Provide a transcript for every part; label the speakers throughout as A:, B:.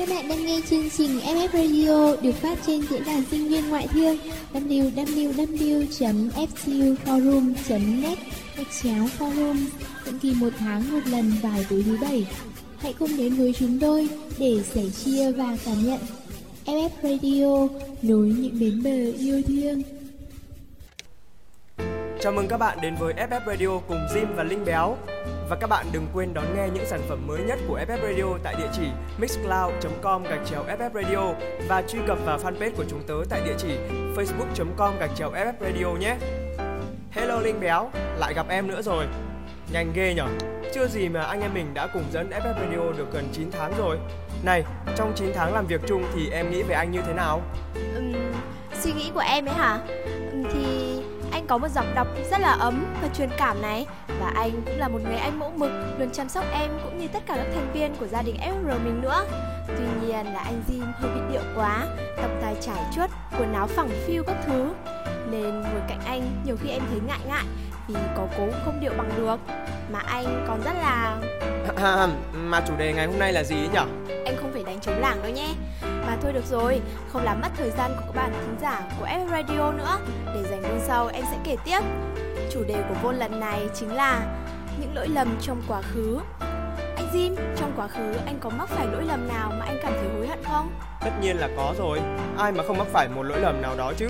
A: Các bạn đang nghe chương trình FF Radio được phát trên diễn đàn sinh viên ngoại thương www.fcuforum.net gạch chéo forum, định kỳ một tháng một lần vào tối thứ bảy. Hãy cùng đến với chúng tôi để sẻ chia và cảm nhận. FF Radio, nối những bến bờ yêu thương.
B: Chào mừng các bạn đến với FF Radio cùng Jim và Linh Béo. Và các bạn đừng quên đón nghe những sản phẩm mới nhất của FF Radio tại địa chỉ mixcloud.com gạch chéo FF Radio và truy cập vào fanpage của chúng tớ tại địa chỉ facebook.com gạch chéo FF Radio nhé. Hello Linh Béo, lại gặp em nữa rồi. Nhanh ghê nhở Chưa gì mà anh em mình đã cùng dẫn FF Radio được gần 9 tháng rồi Này, trong 9 tháng làm việc chung thì em nghĩ về anh như thế nào?
C: Ừm, suy nghĩ của em ấy hả? Thì anh có một giọng đọc rất là ấm và truyền cảm này và anh cũng là một người anh mẫu mực Luôn chăm sóc em cũng như tất cả các thành viên của gia đình FR mình nữa. Tuy nhiên là anh Jim hơi bị điệu quá Tóc tai trải chuốt, quần áo phẳng phiu các thứ. Nên ngồi cạnh anh nhiều khi em thấy ngại ngại Vì có cố không điệu bằng được. Mà anh còn rất là
B: mà chủ đề ngày hôm nay là gì ấy nhở?
C: Anh không phải đánh trống lảng đâu nhé. Mà thôi được rồi, không làm mất thời gian của các bạn thính giả của F Radio nữa. Để dành hôm sau em sẽ kể tiếp Chủ đề của vô lần này chính là những lỗi lầm trong quá khứ. Anh Jim trong quá khứ anh có mắc phải lỗi lầm nào mà anh cảm thấy hối hận không?
B: Tất nhiên là có rồi, ai mà không mắc phải một lỗi lầm nào đó chứ?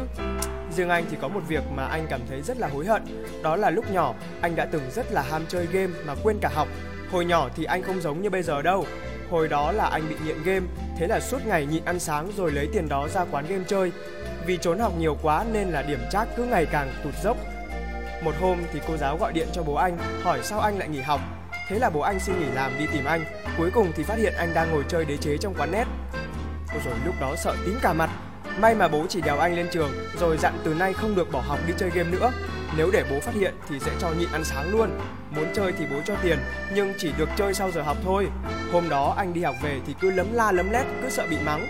B: Riêng anh thì có một việc mà anh cảm thấy rất là hối hận. Đó là lúc nhỏ anh đã từng rất là ham chơi game mà quên cả học. Hồi nhỏ thì anh không giống như bây giờ đâu. Hồi đó là anh bị nghiện game Thế là suốt ngày nhịn ăn sáng rồi lấy tiền đó ra quán game chơi. Vì trốn học nhiều quá nên là điểm trác cứ ngày càng tụt dốc. Một hôm thì cô giáo gọi điện cho bố anh Hỏi sao anh lại nghỉ học Thế là bố anh xin nghỉ làm đi tìm anh Cuối cùng thì phát hiện anh đang ngồi chơi đế chế trong quán net Ôi rồi lúc đó sợ tím cả mặt May mà bố chỉ đèo anh lên trường rồi dặn từ nay không được bỏ học đi chơi game nữa. Nếu để bố phát hiện thì sẽ cho nhịn ăn sáng luôn. Muốn chơi thì bố cho tiền, nhưng chỉ được chơi sau giờ học thôi. Hôm đó anh đi học về thì cứ lấm la lấm lét, cứ sợ bị mắng.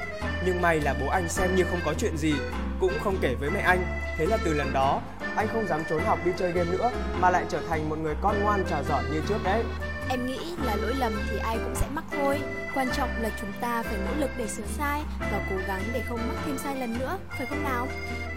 B: Nhưng may là bố anh xem như không có chuyện gì, cũng không kể với mẹ anh. Thế là từ lần đó, anh không dám trốn học đi chơi game nữa, mà lại trở thành một người con ngoan trò giỏi như trước đấy.
C: Em nghĩ là lỗi lầm thì ai cũng sẽ mắc thôi Quan trọng là chúng ta phải nỗ lực để sửa sai Và cố gắng để không mắc thêm sai lần nữa, phải không nào?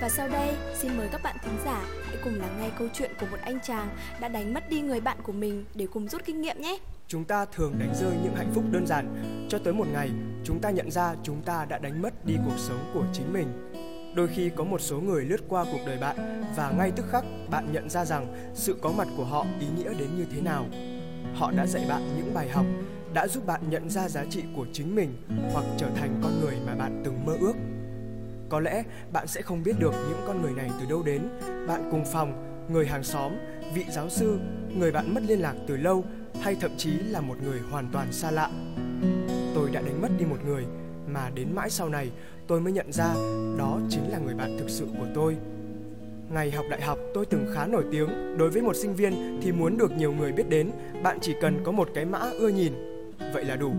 C: Và sau đây, xin mời các bạn thính giả Hãy cùng lắng nghe câu chuyện của một anh chàng Đã đánh mất đi người bạn của mình để cùng rút kinh nghiệm nhé
B: Chúng ta thường đánh rơi những hạnh phúc đơn giản Cho tới một ngày, chúng ta nhận ra chúng ta đã đánh mất đi cuộc sống của chính mình Đôi khi có một số người lướt qua cuộc đời bạn và ngay tức khắc bạn nhận ra rằng sự có mặt của họ ý nghĩa đến như thế nào. Họ đã dạy bạn những bài học, đã giúp bạn nhận ra giá trị của chính mình hoặc trở thành con người mà bạn từng mơ ước. Có lẽ bạn sẽ không biết được những con người này từ đâu đến. Bạn cùng phòng, người hàng xóm, vị giáo sư, người bạn mất liên lạc từ lâu hay thậm chí là một người hoàn toàn xa lạ. Tôi đã đánh mất đi một người mà đến mãi sau này tôi mới nhận ra đó chính là người bạn thực sự của tôi. Ngày học đại học, tôi từng khá nổi tiếng. Đối với một sinh viên thì muốn được nhiều người biết đến, Bạn chỉ cần có một cái mã ưa nhìn. Vậy là đủ.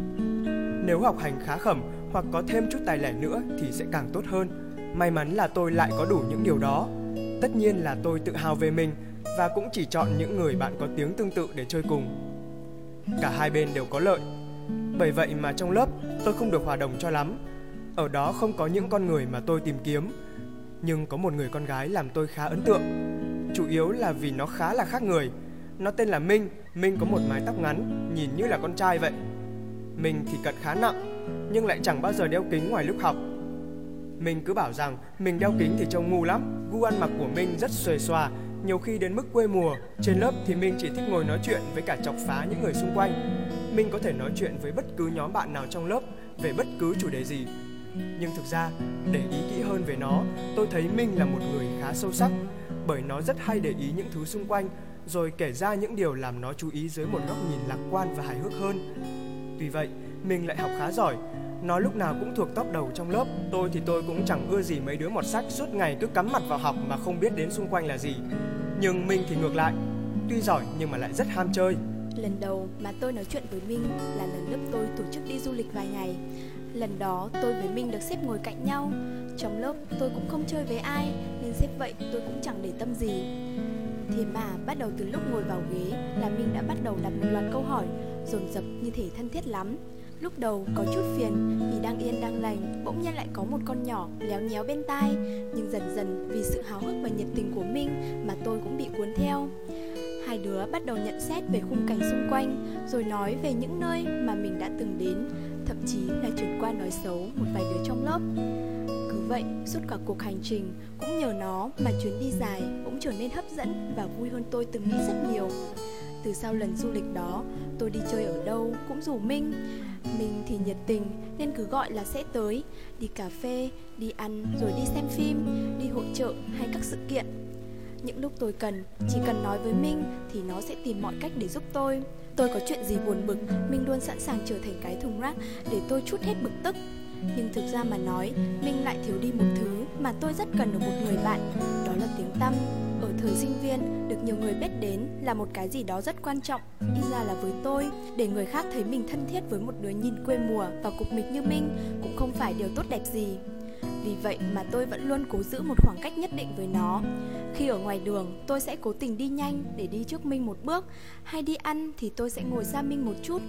B: Nếu học hành khá khẩm hoặc có thêm chút tài lẻ nữa thì sẽ càng tốt hơn. May mắn là tôi lại có đủ những điều đó. Tất nhiên là tôi tự hào về mình Và cũng chỉ chọn những người bạn có tiếng tương tự để chơi cùng. Cả hai bên đều có lợi. Bởi vậy mà trong lớp, tôi không được hòa đồng cho lắm. Ở đó không có những con người mà tôi tìm kiếm nhưng có một người con gái làm tôi khá ấn tượng. Chủ yếu là vì nó khá là khác người. Nó tên là Minh, Minh có một mái tóc ngắn, nhìn như là con trai vậy. Mình thì cận khá nặng, nhưng lại chẳng bao giờ đeo kính ngoài lúc học. Mình cứ bảo rằng mình đeo kính thì trông ngu lắm, gu ăn mặc của Minh rất xuề xòa, nhiều khi đến mức quê mùa. Trên lớp thì Minh chỉ thích ngồi nói chuyện với cả chọc phá những người xung quanh. Minh có thể nói chuyện với bất cứ nhóm bạn nào trong lớp về bất cứ chủ đề gì nhưng thực ra, để ý kỹ hơn về nó, tôi thấy minh là một người khá sâu sắc, bởi nó rất hay để ý những thứ xung quanh, rồi kể ra những điều làm nó chú ý dưới một góc nhìn lạc quan và hài hước hơn. Tuy vậy mình lại học khá giỏi. Nó lúc nào cũng thuộc top đầu trong lớp. Tôi thì tôi cũng chẳng ưa gì mấy đứa mọt sách suốt ngày cứ cắm mặt vào học mà không biết đến xung quanh là gì. Nhưng minh thì ngược lại, tuy giỏi nhưng mà lại rất ham chơi.
C: Lần đầu mà tôi nói chuyện với minh là lần lớp tôi tổ chức đi du lịch vài ngày. Lần đó tôi với Minh được xếp ngồi cạnh nhau. Trong lớp, tôi cũng không chơi với ai, Nên xếp vậy tôi cũng chẳng để tâm gì. Thế mà bắt đầu từ lúc ngồi vào ghế Là Minh đã bắt đầu đặt một loạt câu hỏi, Dồn dập như thể thân thiết lắm. Lúc đầu có chút phiền vì đang yên đang lành, Bỗng nhiên lại có một con nhỏ léo nhéo bên tai. Nhưng dần dần vì sự háo hức và nhiệt tình của Minh Mà tôi cũng bị cuốn theo. Hai đứa bắt đầu nhận xét về khung cảnh xung quanh, Rồi nói về những nơi mà mình đã từng đến. Thậm chí là chuyển qua nói xấu một vài đứa trong lớp. Cứ vậy, suốt cả cuộc hành trình Cũng nhờ nó mà chuyến đi dài cũng trở nên hấp dẫn và vui hơn tôi từng nghĩ rất nhiều. Từ sau lần du lịch đó tôi đi chơi ở đâu cũng rủ minh. Mình thì nhiệt tình nên cứ gọi là sẽ tới đi cà phê đi ăn rồi đi xem phim đi hội trợ hay các sự kiện những lúc tôi cần. Chỉ cần nói với minh thì nó sẽ tìm mọi cách để giúp tôi. Tôi có chuyện gì buồn bực, minh luôn sẵn sàng trở thành cái thùng rác để tôi chút hết bực tức. Nhưng thực ra mà nói, minh lại thiếu đi một thứ mà tôi rất cần ở một người bạn, đó là tiếng tăm. Ở thời sinh viên, được nhiều người biết đến là một cái gì đó rất quan trọng. Ít ra là với tôi, để người khác thấy mình thân thiết với một đứa nhìn quê mùa và cục mịch như minh cũng không phải điều tốt đẹp gì vì vậy mà tôi vẫn luôn cố giữ một khoảng cách nhất định với nó. Khi ở ngoài đường, tôi sẽ cố tình đi nhanh để đi trước minh một bước. Hay đi ăn thì tôi sẽ ngồi xa minh một chút.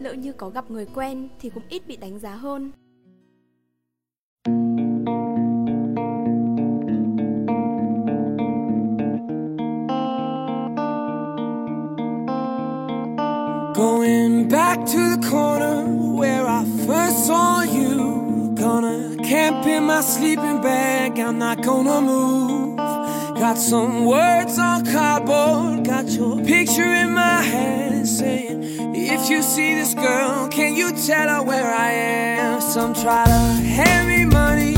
C: Lỡ như có gặp người quen thì cũng ít bị đánh giá hơn.
D: Going back to the corner where I first saw you. Gonna camp in my sleeping bag, I'm not gonna move. Got some words on cardboard, got your picture in my hand saying, If you see this girl, can you tell her where I am? Some try to hand me money,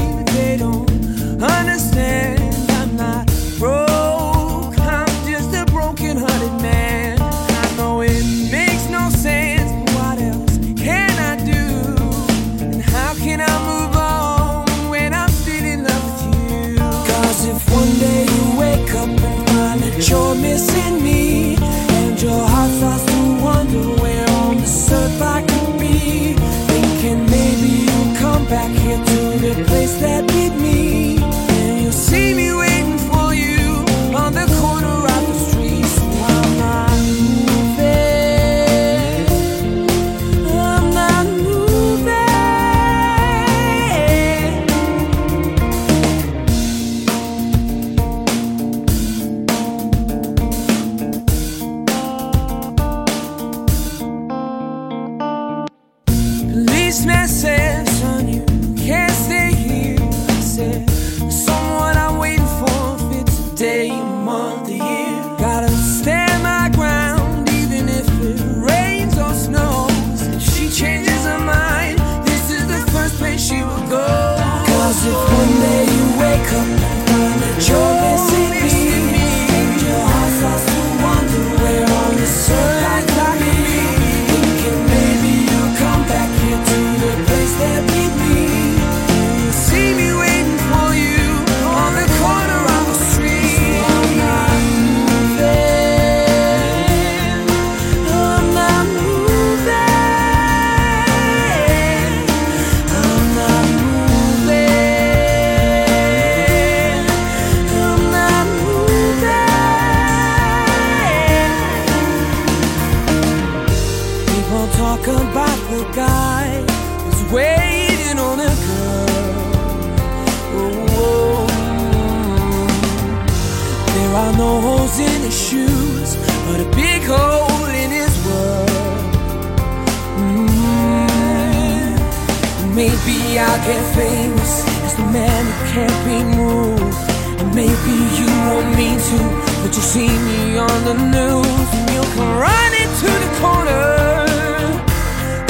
D: but you see me on the news and you'll come running to the corner.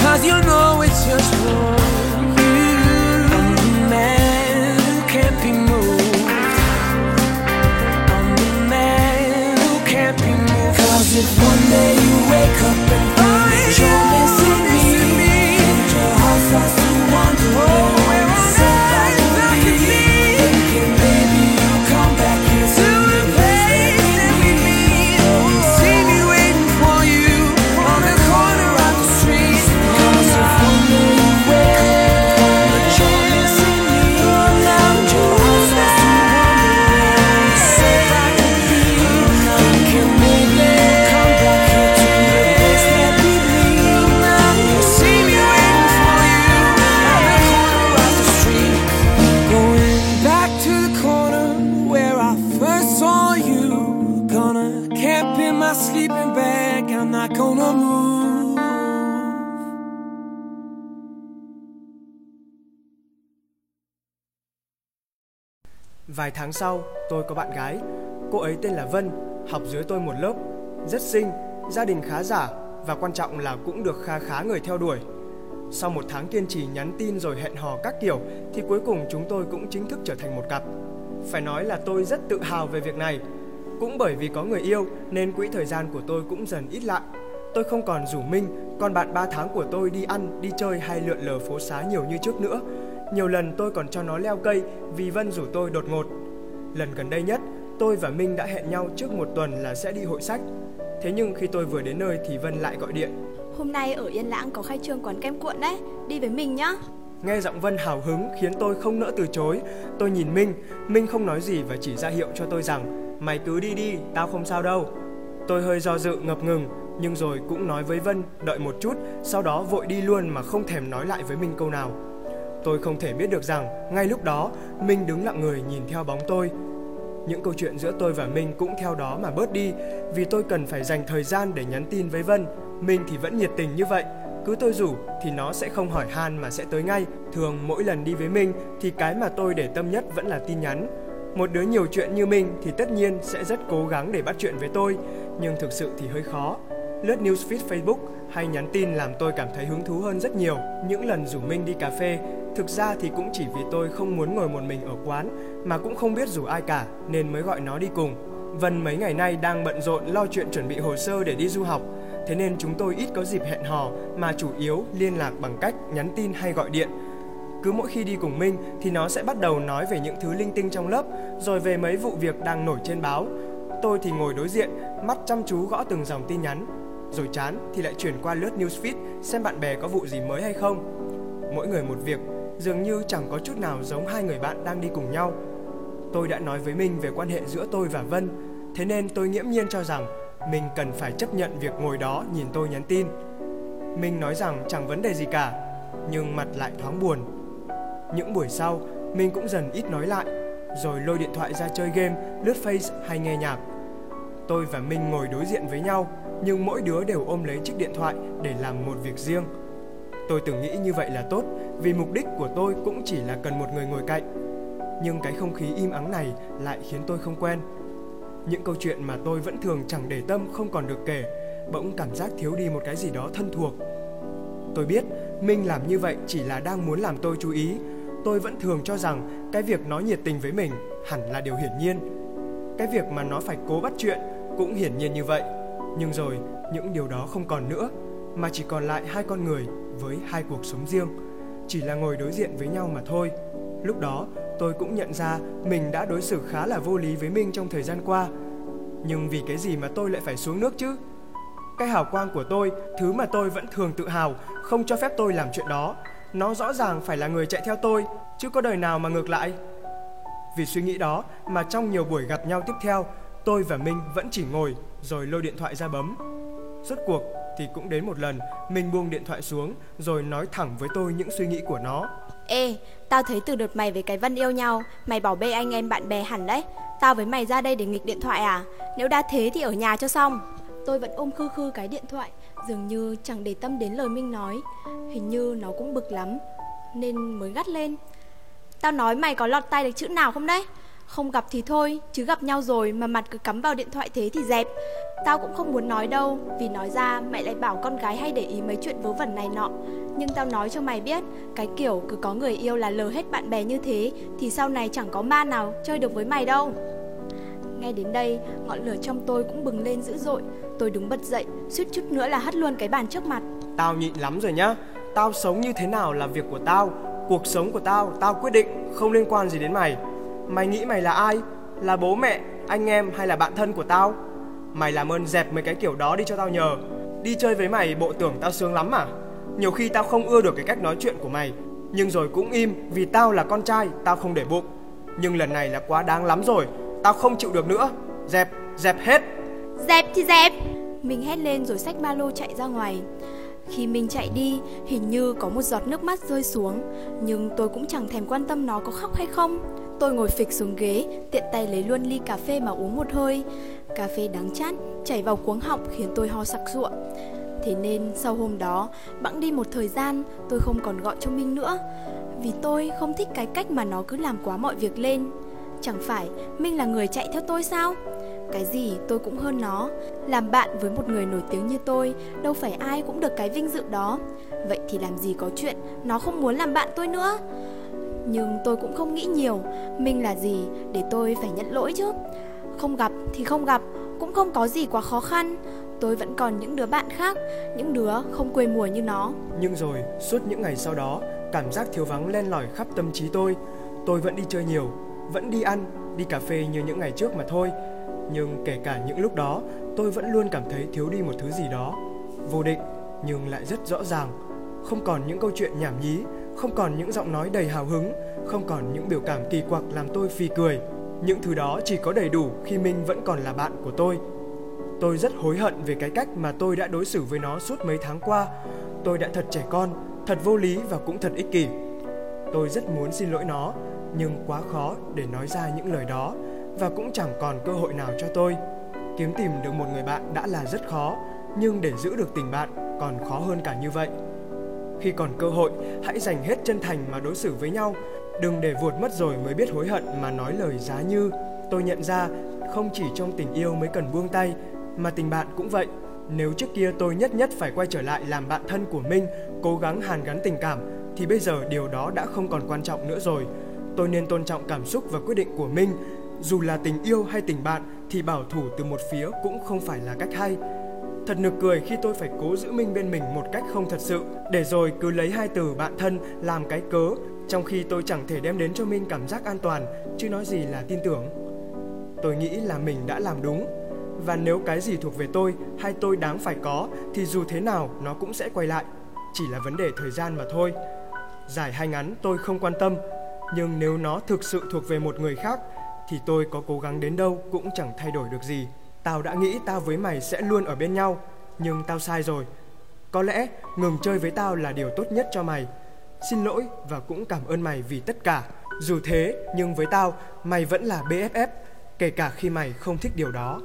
D: Cause you know it's just for you. I'm the man who can't be moved. I'm the man who can't be moved. Cause if one day you wake up
B: Vài tháng sau, tôi có bạn gái. Cô ấy tên là Vân, học dưới tôi một lớp, rất xinh, gia đình khá giả và quan trọng là cũng được kha khá người theo đuổi. Sau một tháng kiên trì nhắn tin rồi hẹn hò các kiểu thì cuối cùng chúng tôi cũng chính thức trở thành một cặp. Phải nói là tôi rất tự hào về việc này. Cũng bởi vì có người yêu nên quỹ thời gian của tôi cũng dần ít lại. Tôi không còn rủ Minh, con bạn 3 tháng của tôi đi ăn, đi chơi hay lượn lờ phố xá nhiều như trước nữa. Nhiều lần tôi còn cho nó leo cây vì Vân rủ tôi đột ngột. Lần gần đây nhất, tôi và Minh đã hẹn nhau trước một tuần là sẽ đi hội sách. Thế nhưng khi tôi vừa đến nơi thì Vân lại gọi điện.
C: Hôm nay ở Yên Lãng có khai trương quán kem cuộn đấy, đi với mình nhá.
B: Nghe giọng Vân hào hứng khiến tôi không nỡ từ chối. Tôi nhìn Minh, Minh không nói gì và chỉ ra hiệu cho tôi rằng mày cứ đi đi, tao không sao đâu. Tôi hơi do dự ngập ngừng, nhưng rồi cũng nói với Vân đợi một chút, sau đó vội đi luôn mà không thèm nói lại với Minh câu nào. Tôi không thể biết được rằng ngay lúc đó Minh đứng lặng người nhìn theo bóng tôi. Những câu chuyện giữa tôi và Minh cũng theo đó mà bớt đi vì tôi cần phải dành thời gian để nhắn tin với Vân. Minh thì vẫn nhiệt tình như vậy, cứ tôi rủ thì nó sẽ không hỏi han mà sẽ tới ngay. Thường mỗi lần đi với Minh thì cái mà tôi để tâm nhất vẫn là tin nhắn. Một đứa nhiều chuyện như mình thì tất nhiên sẽ rất cố gắng để bắt chuyện với tôi, nhưng thực sự thì hơi khó. Lướt newsfeed Facebook hay nhắn tin làm tôi cảm thấy hứng thú hơn rất nhiều. Những lần rủ Minh đi cà phê, thực ra thì cũng chỉ vì tôi không muốn ngồi một mình ở quán mà cũng không biết rủ ai cả nên mới gọi nó đi cùng. Vân mấy ngày nay đang bận rộn lo chuyện chuẩn bị hồ sơ để đi du học, thế nên chúng tôi ít có dịp hẹn hò mà chủ yếu liên lạc bằng cách nhắn tin hay gọi điện. Cứ mỗi khi đi cùng Minh thì nó sẽ bắt đầu nói về những thứ linh tinh trong lớp, rồi về mấy vụ việc đang nổi trên báo. Tôi thì ngồi đối diện, mắt chăm chú gõ từng dòng tin nhắn, rồi chán thì lại chuyển qua lướt newsfeed xem bạn bè có vụ gì mới hay không. Mỗi người một việc, dường như chẳng có chút nào giống hai người bạn đang đi cùng nhau. Tôi đã nói với Minh về quan hệ giữa tôi và Vân, thế nên tôi nghiễm nhiên cho rằng mình cần phải chấp nhận việc ngồi đó nhìn tôi nhắn tin. Minh nói rằng chẳng vấn đề gì cả, nhưng mặt lại thoáng buồn. Những buổi sau, Minh cũng dần ít nói lại, rồi lôi điện thoại ra chơi game, lướt face hay nghe nhạc. Tôi và Minh ngồi đối diện với nhau, nhưng mỗi đứa đều ôm lấy chiếc điện thoại để làm một việc riêng. Tôi từng nghĩ như vậy là tốt, vì mục đích của tôi cũng chỉ là cần một người ngồi cạnh. Nhưng cái không khí im ắng này lại khiến tôi không quen. Những câu chuyện mà tôi vẫn thường chẳng để tâm không còn được kể, bỗng cảm giác thiếu đi một cái gì đó thân thuộc. Tôi biết Minh làm như vậy chỉ là đang muốn làm tôi chú ý. Tôi vẫn thường cho rằng cái việc nó nhiệt tình với mình hẳn là điều hiển nhiên. Cái việc mà nó phải cố bắt chuyện cũng hiển nhiên như vậy. Nhưng rồi những điều đó không còn nữa mà chỉ còn lại hai con người với hai cuộc sống riêng, chỉ là ngồi đối diện với nhau mà thôi. Lúc đó, tôi cũng nhận ra mình đã đối xử khá là vô lý với Minh trong thời gian qua. Nhưng vì cái gì mà tôi lại phải xuống nước chứ? Cái hào quang của tôi, thứ mà tôi vẫn thường tự hào, không cho phép tôi làm chuyện đó. Nó rõ ràng phải là người chạy theo tôi, chứ có đời nào mà ngược lại. Vì suy nghĩ đó mà trong nhiều buổi gặp nhau tiếp theo, tôi và Minh vẫn chỉ ngồi rồi lôi điện thoại ra bấm. Rốt cuộc thì cũng đến một lần Minh buông điện thoại xuống rồi nói thẳng với tôi những suy nghĩ của nó.
C: Ê, tao thấy từ đợt mày với cái Vân yêu nhau, mày bảo bê anh em bạn bè hẳn đấy. Tao với mày ra đây để nghịch điện thoại à? Nếu đã thế thì ở nhà cho xong. Tôi vẫn ôm khư khư cái điện thoại, dường như chẳng để tâm đến lời Minh nói. Hình như nó cũng bực lắm, nên mới gắt lên. Tao nói mày có lọt tay được chữ nào không đấy? Không gặp thì thôi, chứ gặp nhau rồi mà mặt cứ cắm vào điện thoại thế thì dẹp. Tao cũng không muốn nói đâu, vì nói ra mẹ lại bảo con gái hay để ý mấy chuyện vớ vẩn này nọ. Nhưng tao nói cho mày biết, cái kiểu cứ có người yêu là lờ hết bạn bè như thế thì sau này chẳng có ma nào chơi được với mày đâu. Ngay đến đây, ngọn lửa trong tôi cũng bừng lên dữ dội. Tôi đứng bật dậy, suýt chút nữa là hất luôn cái bàn trước mặt.
B: Tao nhịn lắm rồi nhá. Tao sống như thế nào là việc của tao. Cuộc sống của tao, tao quyết định, không liên quan gì đến mày. Mày nghĩ mày là ai? Là bố mẹ, anh em hay là bạn thân của tao? Mày làm ơn dẹp mấy cái kiểu đó đi cho tao nhờ. Đi chơi với mày bộ tưởng tao sướng lắm à? Nhiều khi tao không ưa được cái cách nói chuyện của mày, nhưng rồi cũng im vì tao là con trai, tao không để bụng. Nhưng lần này là quá đáng lắm rồi, tao không chịu được nữa. Dẹp, dẹp hết.
C: Dẹp thì dẹp. Mình hét lên rồi xách ba lô chạy ra ngoài. Khi mình chạy đi, hình như có một giọt nước mắt rơi xuống, nhưng tôi cũng chẳng thèm quan tâm nó có khóc hay không. Tôi ngồi phịch xuống ghế, tiện tay lấy luôn ly cà phê mà uống một hơi. Cà phê đắng chát chảy vào cuống họng khiến tôi ho sặc sụa. Thế nên sau hôm đó, bẵng đi một thời gian, tôi không còn gọi cho Minh nữa. Vì tôi không thích cái cách mà nó cứ làm quá mọi việc lên. Chẳng phải Minh là người chạy theo tôi sao? Cái gì tôi cũng hơn nó Làm bạn với một người nổi tiếng như tôi Đâu phải ai cũng được cái vinh dự đó Vậy thì làm gì có chuyện Nó không muốn làm bạn tôi nữa nhưng tôi cũng không nghĩ nhiều. Minh là gì để tôi phải nhận lỗi chứ? Không gặp thì không gặp Cũng không có gì quá khó khăn. Tôi vẫn còn những đứa bạn khác Những đứa không quê mùa như nó.
B: Nhưng rồi suốt những ngày sau đó Cảm giác thiếu vắng len lỏi khắp tâm trí tôi. Tôi vẫn đi chơi nhiều Vẫn đi ăn, đi cà phê như những ngày trước mà thôi. Nhưng kể cả những lúc đó tôi vẫn luôn cảm thấy thiếu đi một thứ gì đó vô định nhưng lại rất rõ ràng. Không còn những câu chuyện nhảm nhí không còn những giọng nói đầy hào hứng không còn những biểu cảm kỳ quặc làm tôi phì cười những thứ đó chỉ có đầy đủ khi minh vẫn còn là bạn của tôi tôi rất hối hận về cái cách mà tôi đã đối xử với nó suốt mấy tháng qua tôi đã thật trẻ con thật vô lý và cũng thật ích kỷ tôi rất muốn xin lỗi nó nhưng quá khó để nói ra những lời đó và cũng chẳng còn cơ hội nào cho tôi. Kiếm tìm được một người bạn đã là rất khó, nhưng để giữ được tình bạn còn khó hơn cả như vậy. Khi còn cơ hội, hãy dành hết chân thành mà đối xử với nhau, đừng để vuột mất rồi mới biết hối hận mà nói lời giá như. Tôi nhận ra không chỉ trong tình yêu mới cần buông tay, mà tình bạn cũng vậy. Nếu trước kia tôi nhất nhất phải quay trở lại làm bạn thân của Minh, cố gắng hàn gắn tình cảm, thì bây giờ điều đó đã không còn quan trọng nữa rồi. Tôi nên tôn trọng cảm xúc và quyết định của Minh dù là tình yêu hay tình bạn thì bảo thủ từ một phía cũng không phải là cách hay. Thật nực cười khi tôi phải cố giữ Minh bên mình một cách không thật sự, để rồi cứ lấy hai từ bạn thân làm cái cớ, trong khi tôi chẳng thể đem đến cho Minh cảm giác an toàn, chứ nói gì là tin tưởng. Tôi nghĩ là mình đã làm đúng, và nếu cái gì thuộc về tôi hay tôi đáng phải có thì dù thế nào nó cũng sẽ quay lại, chỉ là vấn đề thời gian mà thôi. Dài hay ngắn tôi không quan tâm, nhưng nếu nó thực sự thuộc về một người khác thì tôi có cố gắng đến đâu cũng chẳng thay đổi được gì. Tao đã nghĩ tao với mày sẽ luôn ở bên nhau, nhưng tao sai rồi. Có lẽ ngừng chơi với tao là điều tốt nhất cho mày. Xin lỗi và cũng cảm ơn mày vì tất cả. Dù thế, nhưng với tao, mày vẫn là BFF, kể cả khi mày không thích điều đó.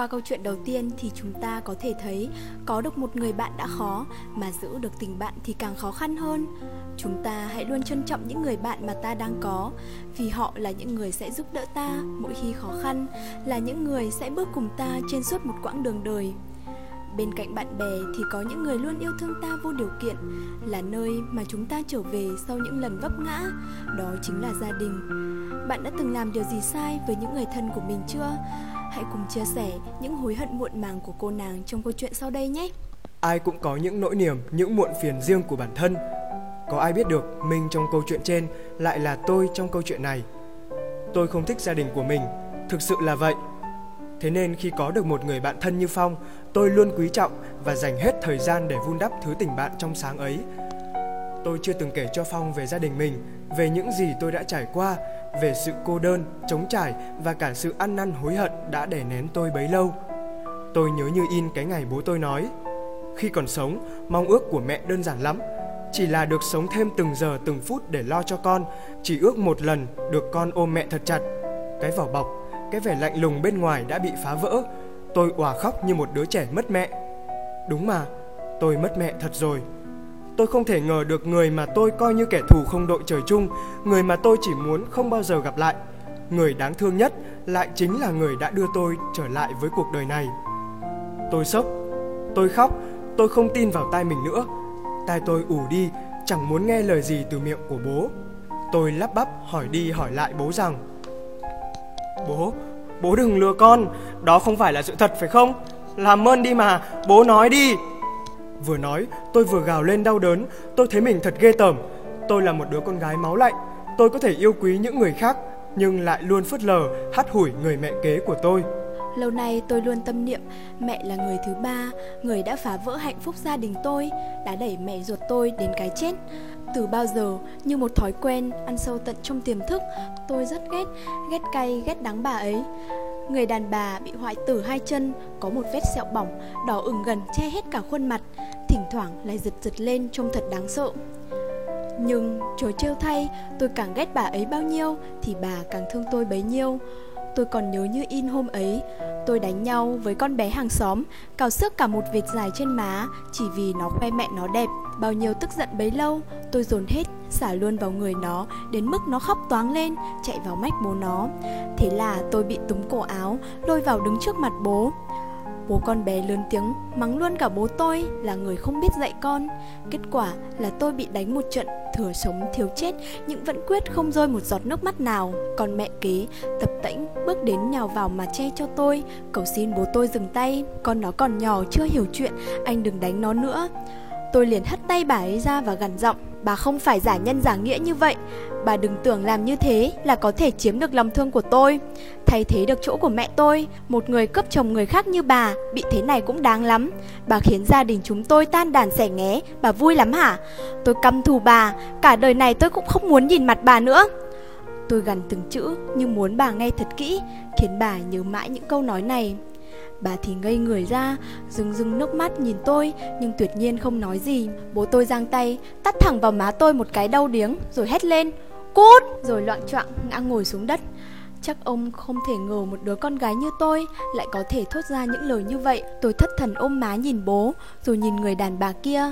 C: Qua câu chuyện đầu tiên thì chúng ta có thể thấy có được một người bạn đã khó mà giữ được tình bạn thì càng khó khăn hơn. Chúng ta hãy luôn trân trọng những người bạn mà ta đang có vì họ là những người sẽ giúp đỡ ta mỗi khi khó khăn, là những người sẽ bước cùng ta trên suốt một quãng đường đời. Bên cạnh bạn bè thì có những người luôn yêu thương ta vô điều kiện, là nơi mà chúng ta trở về sau những lần vấp ngã, đó chính là gia đình. Bạn đã từng làm điều gì sai với những người thân của mình chưa? Hãy cùng chia sẻ những hối hận muộn màng của cô nàng trong câu chuyện sau đây nhé.
B: Ai cũng có những nỗi niềm, những muộn phiền riêng của bản thân. Có ai biết được mình trong câu chuyện trên lại là tôi trong câu chuyện này. Tôi không thích gia đình của mình, thực sự là vậy. Thế nên khi có được một người bạn thân như Phong, tôi luôn quý trọng và dành hết thời gian để vun đắp thứ tình bạn trong sáng ấy. Tôi chưa từng kể cho Phong về gia đình mình, về những gì tôi đã trải qua, về sự cô đơn, chống trải và cả sự ăn năn hối hận đã đè nén tôi bấy lâu. Tôi nhớ như in cái ngày bố tôi nói, khi còn sống, mong ước của mẹ đơn giản lắm, chỉ là được sống thêm từng giờ từng phút để lo cho con, chỉ ước một lần được con ôm mẹ thật chặt. Cái vỏ bọc, cái vẻ lạnh lùng bên ngoài đã bị phá vỡ, tôi òa khóc như một đứa trẻ mất mẹ. Đúng mà, tôi mất mẹ thật rồi. Tôi không thể ngờ được người mà tôi coi như kẻ thù không đội trời chung, người mà tôi chỉ muốn không bao giờ gặp lại. Người đáng thương nhất lại chính là người đã đưa tôi trở lại với cuộc đời này. Tôi sốc, tôi khóc, tôi không tin vào tai mình nữa. Tai tôi ù đi, chẳng muốn nghe lời gì từ miệng của bố. Tôi lắp bắp hỏi đi hỏi lại bố rằng Bố, bố đừng lừa con, đó không phải là sự thật phải không? Làm ơn đi mà, bố nói đi. Vừa nói, tôi vừa gào lên đau đớn, tôi thấy mình thật ghê tởm. Tôi là một đứa con gái máu lạnh, tôi có thể yêu quý những người khác, nhưng lại luôn phớt lờ, hắt hủi người mẹ kế của tôi.
C: Lâu nay tôi luôn tâm niệm mẹ là người thứ ba, người đã phá vỡ hạnh phúc gia đình tôi, đã đẩy mẹ ruột tôi đến cái chết. Từ bao giờ, như một thói quen ăn sâu tận trong tiềm thức, tôi rất ghét, ghét cay, ghét đắng bà ấy. Người đàn bà bị hoại tử hai chân, có một vết sẹo bỏng, đỏ ửng gần che hết cả khuôn mặt, thỉnh thoảng lại giật giật lên trông thật đáng sợ. Nhưng trời trêu thay, tôi càng ghét bà ấy bao nhiêu thì bà càng thương tôi bấy nhiêu. Tôi còn nhớ như in hôm ấy Tôi đánh nhau với con bé hàng xóm Cào sức cả một vệt dài trên má Chỉ vì nó khoe mẹ nó đẹp Bao nhiêu tức giận bấy lâu, Tôi dồn hết xả luôn vào người nó, Đến mức nó khóc toáng lên, Chạy vào mách bố nó. Thế là tôi bị túm cổ áo, Lôi vào đứng trước mặt bố. Bố con bé lớn tiếng mắng luôn cả bố tôi là người không biết dạy con. Kết quả là tôi bị đánh một trận, thừa sống, thiếu chết, Nhưng vẫn quyết không rơi một giọt nước mắt nào. Còn mẹ kế, tập tễnh, bước đến nhào vào mà che cho tôi, Cầu xin bố tôi dừng tay. Con nó còn nhỏ, chưa hiểu chuyện, Anh đừng đánh nó nữa. Tôi liền hất tay bà ấy ra và gằn giọng, Bà không phải giả nhân giả nghĩa như vậy. Bà đừng tưởng làm như thế là có thể chiếm được lòng thương của tôi. Thay thế được chỗ của mẹ tôi, Một người cướp chồng người khác như bà, Bị thế này cũng đáng lắm. Bà khiến gia đình chúng tôi tan đàn xẻ nghé, Bà vui lắm hả? Tôi căm thù bà, Cả đời này tôi cũng không muốn nhìn mặt bà nữa. Tôi gằn từng chữ như muốn bà nghe thật kỹ, Khiến bà nhớ mãi những câu nói này. Bà thì ngây người ra, rưng rưng nước mắt nhìn tôi nhưng tuyệt nhiên không nói gì. Bố tôi giang tay, tắt thẳng vào má tôi một cái đau điếng rồi hét lên, cút! Rồi loạn choạng ngã ngồi xuống đất. Chắc ông không thể ngờ một đứa con gái như tôi lại có thể thốt ra những lời như vậy. Tôi thất thần ôm má nhìn bố, rồi nhìn người đàn bà kia.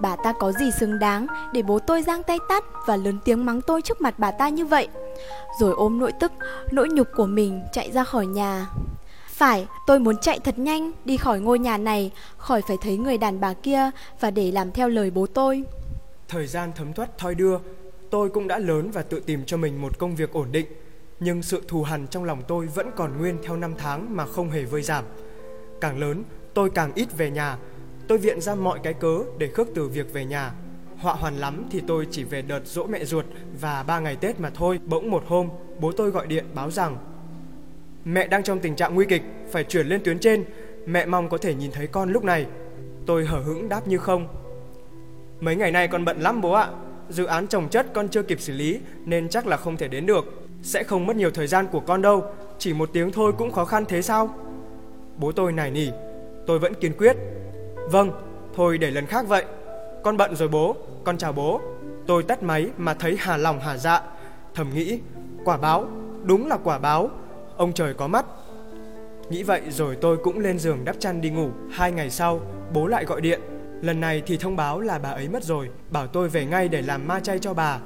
C: Bà ta có gì xứng đáng để bố tôi giang tay tắt và lớn tiếng mắng tôi trước mặt bà ta như vậy. Rồi ôm nỗi tức, nỗi nhục của mình chạy ra khỏi nhà. Phải, tôi muốn chạy thật nhanh, đi khỏi ngôi nhà này, khỏi phải thấy người đàn bà kia và để làm theo lời bố tôi.
B: Thời gian thấm thoát thoi đưa, tôi cũng đã lớn và tự tìm cho mình một công việc ổn định. Nhưng sự thù hằn trong lòng tôi vẫn còn nguyên theo năm tháng mà không hề vơi giảm. Càng lớn, tôi càng ít về nhà. Tôi viện ra mọi cái cớ để khước từ việc về nhà. Họa hoàn lắm thì tôi chỉ về đợt dỗ mẹ ruột và ba ngày Tết mà thôi. Bỗng một hôm, bố tôi gọi điện báo rằng Mẹ đang trong tình trạng nguy kịch, phải chuyển lên tuyến trên. Mẹ mong có thể nhìn thấy con lúc này. Tôi hở hững đáp như không. Mấy ngày nay con bận lắm bố ạ. Dự án trồng chất con chưa kịp xử lý nên chắc là không thể đến được. Sẽ không mất nhiều thời gian của con đâu, chỉ một tiếng thôi cũng khó khăn thế sao? Bố tôi nài nỉ, tôi vẫn kiên quyết. Vâng, thôi để lần khác vậy. Con bận rồi bố, con chào bố. Tôi tắt máy mà thấy hà lòng hà dạ. Thầm nghĩ, quả báo, đúng là quả báo ông trời có mắt Nghĩ vậy rồi tôi cũng lên giường đắp chăn đi ngủ. Hai ngày sau, bố lại gọi điện. Lần này thì thông báo là bà ấy mất rồi, bảo tôi về ngay để làm ma chay cho bà.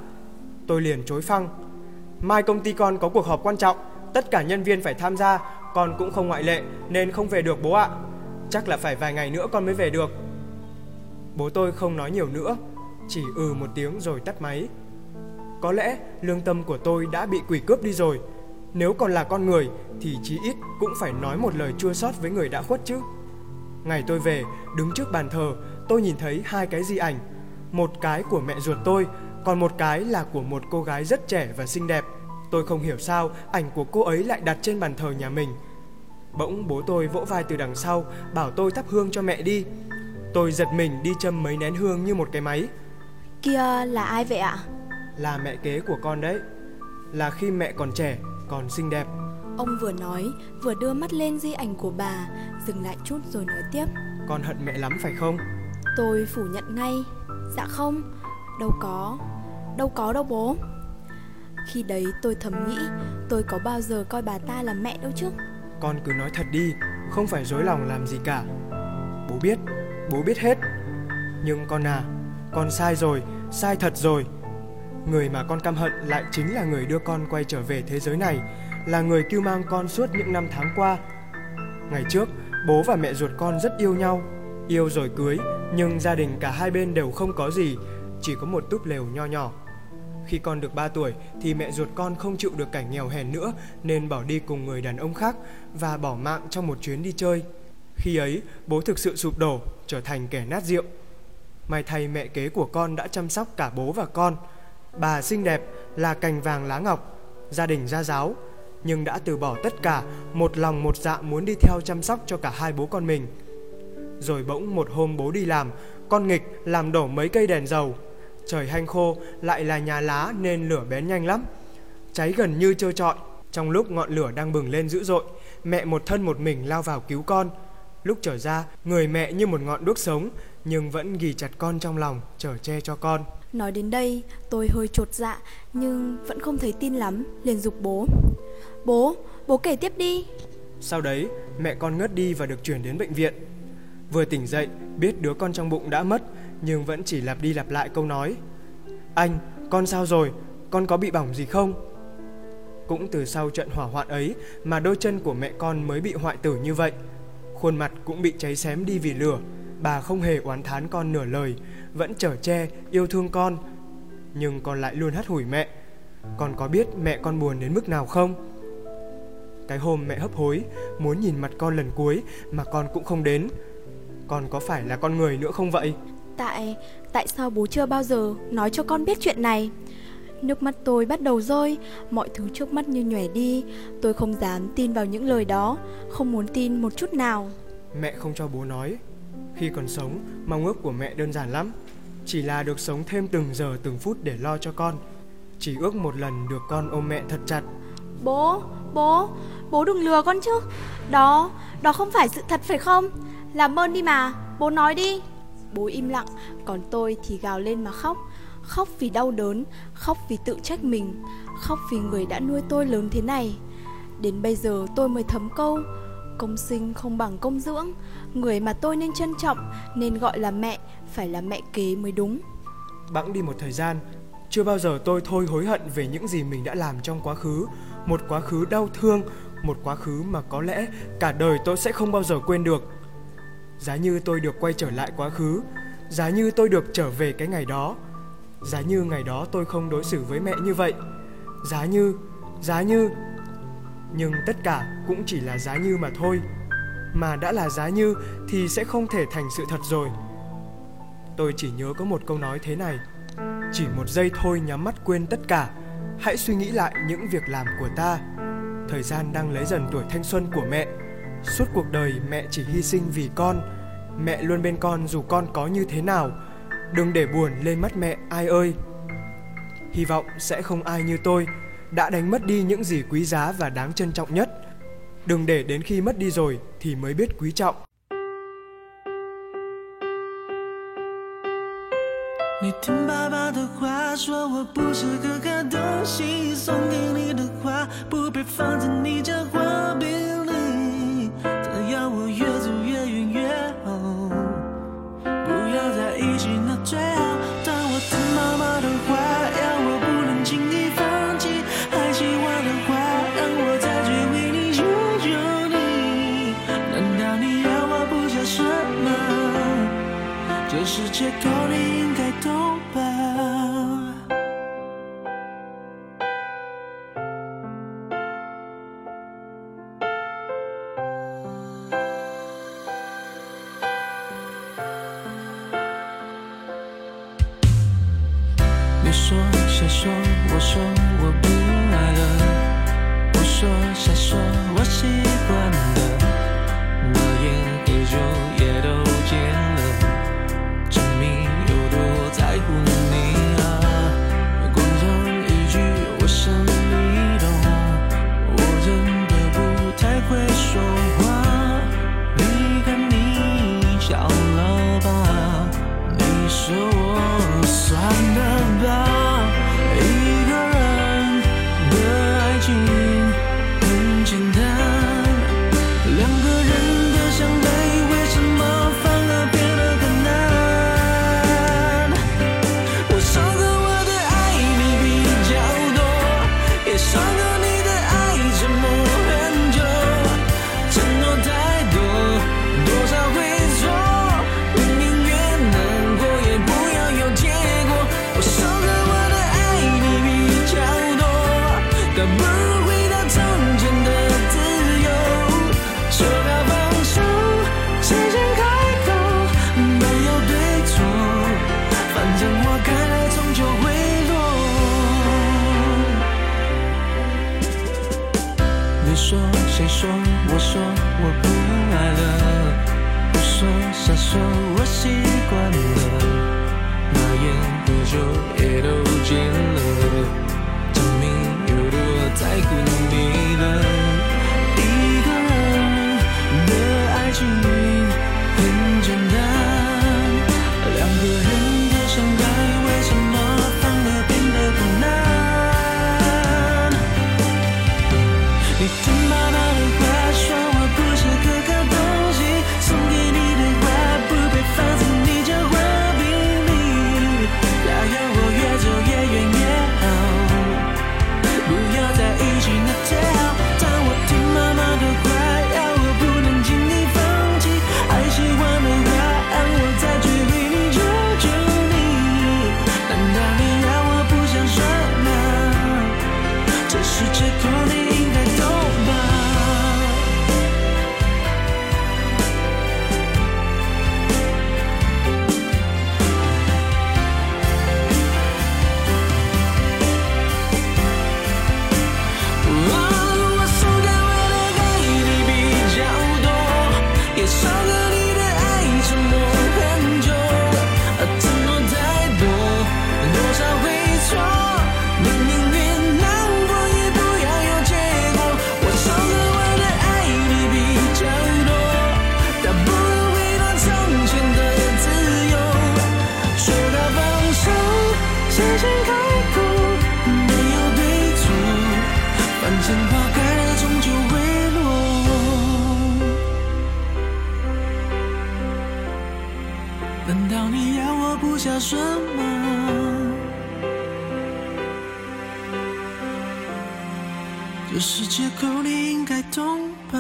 B: Tôi liền chối phăng. Mai công ty con có cuộc họp quan trọng, tất cả nhân viên phải tham gia, con cũng không ngoại lệ nên không về được bố ạ. Chắc là phải vài ngày nữa con mới về được. Bố tôi không nói nhiều nữa, chỉ ừ một tiếng rồi tắt máy. Có lẽ lương tâm của tôi đã bị quỷ cướp đi rồi. Nếu còn là con người thì chí ít cũng phải nói một lời chua xót với người đã khuất chứ. Ngày tôi về, đứng trước bàn thờ, tôi nhìn thấy hai cái di ảnh. Một cái của mẹ ruột tôi, còn một cái là của một cô gái rất trẻ và xinh đẹp. Tôi không hiểu sao ảnh của cô ấy lại đặt trên bàn thờ nhà mình. Bỗng bố tôi vỗ vai từ đằng sau, bảo tôi thắp hương cho mẹ đi. Tôi giật mình đi châm mấy nén hương như một cái máy.
C: Kia là ai vậy ạ?
B: Là mẹ kế của con đấy. Là khi mẹ còn trẻ, còn xinh đẹp.
C: Ông vừa nói, vừa đưa mắt lên di ảnh của bà, dừng lại chút rồi nói tiếp.
B: Con hận mẹ lắm phải không?
C: Tôi phủ nhận ngay. Dạ không, đâu có, đâu có đâu bố. Khi đấy tôi thầm nghĩ, tôi có bao giờ coi bà ta là mẹ đâu chứ?
B: Con cứ nói thật đi, không phải dối lòng làm gì cả. Bố biết, bố biết hết. Nhưng con à, con sai rồi, sai thật rồi. Người mà con căm hận lại chính là người đưa con quay trở về thế giới này, là người kêu mang con suốt những năm tháng qua. Ngày trước, bố và mẹ ruột con rất yêu nhau, yêu rồi cưới, nhưng gia đình cả hai bên đều không có gì, chỉ có một túp lều nho nhỏ. Khi con được 3 tuổi thì mẹ ruột con không chịu được cảnh nghèo hèn nữa nên bỏ đi cùng người đàn ông khác và bỏ mạng trong một chuyến đi chơi. Khi ấy, bố thực sự sụp đổ, trở thành kẻ nát rượu. May thay mẹ kế của con đã chăm sóc cả bố và con. Bà xinh đẹp là cành vàng lá ngọc, gia đình gia giáo, nhưng đã từ bỏ tất cả, một lòng một dạ muốn đi theo chăm sóc cho cả hai bố con mình. Rồi bỗng một hôm bố đi làm, con nghịch làm đổ mấy cây đèn dầu. Trời hanh khô, lại là nhà lá nên lửa bén nhanh lắm. Cháy gần như trơ trọi, trong lúc ngọn lửa đang bừng lên dữ dội, mẹ một thân một mình lao vào cứu con. Lúc trở ra, người mẹ như một ngọn đuốc sống, nhưng vẫn ghi chặt con trong lòng, chở che cho con.
C: Nói đến đây, tôi hơi trột dạ, nhưng vẫn không thấy tin lắm, liền dục bố. Bố, bố kể tiếp đi.
B: Sau đấy, mẹ con ngất đi và được chuyển đến bệnh viện. Vừa tỉnh dậy, biết đứa con trong bụng đã mất, nhưng vẫn chỉ lặp đi lặp lại câu nói. Anh, con sao rồi? Con có bị bỏng gì không? Cũng từ sau trận hỏa hoạn ấy mà đôi chân của mẹ con mới bị hoại tử như vậy. Khuôn mặt cũng bị cháy xém đi vì lửa. Bà không hề oán thán con nửa lời, vẫn chở che, yêu thương con. Nhưng con lại luôn hắt hủi mẹ. Con có biết mẹ con buồn đến mức nào không? Cái hôm mẹ hấp hối, muốn nhìn mặt con lần cuối mà con cũng không đến. Con có phải là con người nữa không vậy?
C: Tại, tại sao bố chưa bao giờ nói cho con biết chuyện này? Nước mắt tôi bắt đầu rơi, mọi thứ trước mắt như nhòe đi. Tôi không dám tin vào những lời đó, không muốn tin một chút nào.
B: Mẹ không cho bố nói. Khi còn sống, mong ước của mẹ đơn giản lắm. Chỉ là được sống thêm từng giờ từng phút để lo cho con. Chỉ ước một lần được con ôm mẹ thật chặt.
C: Bố, bố, bố đừng lừa con chứ. Đó, đó không phải sự thật phải không? Làm ơn đi mà, bố nói đi. Bố im lặng, còn tôi thì gào lên mà khóc. Khóc vì đau đớn, khóc vì tự trách mình, khóc vì người đã nuôi tôi lớn thế này. Đến bây giờ tôi mới thấm câu, công sinh không bằng công dưỡng, người mà tôi nên trân trọng, nên gọi là mẹ, phải là mẹ kế mới đúng.
B: Bẵng đi một thời gian, chưa bao giờ tôi thôi hối hận về những gì mình đã làm trong quá khứ, một quá khứ đau thương, một quá khứ mà có lẽ cả đời tôi sẽ không bao giờ quên được. Giá như tôi được quay trở lại quá khứ, giá như tôi được trở về cái ngày đó, giá như ngày đó tôi không đối xử với mẹ như vậy, giá như, giá như nhưng tất cả cũng chỉ là giá như mà thôi. Mà đã là giá như thì sẽ không thể thành sự thật rồi. Tôi chỉ nhớ có một câu nói thế này: chỉ một giây thôi nhắm mắt quên tất cả, hãy suy nghĩ lại những việc làm của ta. Thời gian đang lấy dần tuổi thanh xuân của mẹ Suốt cuộc đời mẹ chỉ hy sinh vì con Mẹ luôn bên con dù con có như thế nào Đừng để buồn lên mắt mẹ ai ơi Hy vọng sẽ không ai như tôi Đã đánh mất đi những gì quý giá và đáng trân trọng nhất đừng để đến khi mất đi rồi thì mới biết quý trọng.
D: Hãy subscribe cho kênh Ghiền Mì Gõ Để không bỏ lỡ những video hấp dẫn 这是借口，你应该懂吧？难道你要我不孝顺吗？这是借口，你应该懂吧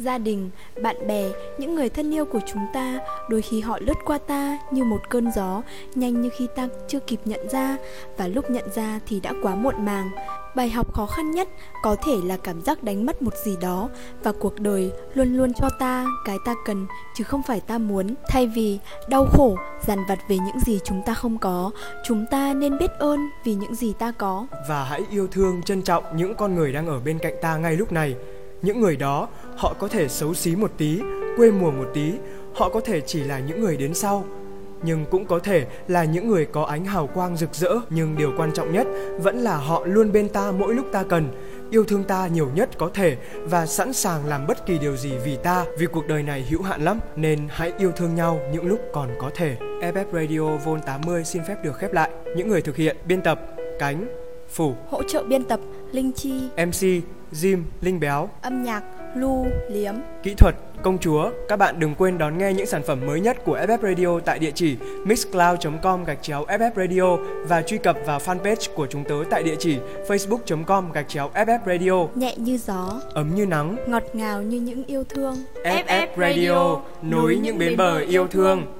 C: ？Gia đình, bạn bè, những người thân yêu của chúng ta. Đôi khi họ lướt qua ta như một cơn gió Nhanh như khi ta chưa kịp nhận ra. Và lúc nhận ra thì đã quá muộn màng. Bài học khó khăn nhất có thể là cảm giác đánh mất một gì đó. Và cuộc đời luôn luôn cho ta cái ta cần chứ không phải ta muốn. Thay vì đau khổ, dằn vặt về những gì chúng ta không có Chúng ta nên biết ơn vì những gì ta có.
B: Và hãy yêu thương trân trọng những con người đang ở bên cạnh ta ngay lúc này. Những người đó họ có thể xấu xí một tí quê mùa một tí họ có thể chỉ là những người đến sau. Nhưng cũng có thể là những người có ánh hào quang rực rỡ nhưng điều quan trọng nhất vẫn là họ luôn bên ta mỗi lúc ta cần. Yêu thương ta nhiều nhất có thể và sẵn sàng làm bất kỳ điều gì vì ta. Vì cuộc đời này hữu hạn lắm nên hãy yêu thương nhau những lúc còn có thể. FF Radio Vol 80 xin phép được khép lại. Những người thực hiện biên tập Cánh Phủ,
C: hỗ trợ biên tập Linh Chi,
B: MC, Jim, Linh Béo,
C: âm nhạc Lu, Liếm.
B: kỹ thuật, công chúa. Các bạn đừng quên đón nghe những sản phẩm mới nhất của FF Radio tại địa chỉ mixcloud.com gạch chéo FF Radio và truy cập vào fanpage của chúng tớ tại địa chỉ facebook.com gạch chéo FF Radio.
C: Nhẹ như gió,
B: Ấm như nắng,
C: ngọt ngào như những yêu thương.
B: FF Radio, nối những bến bờ yêu thương.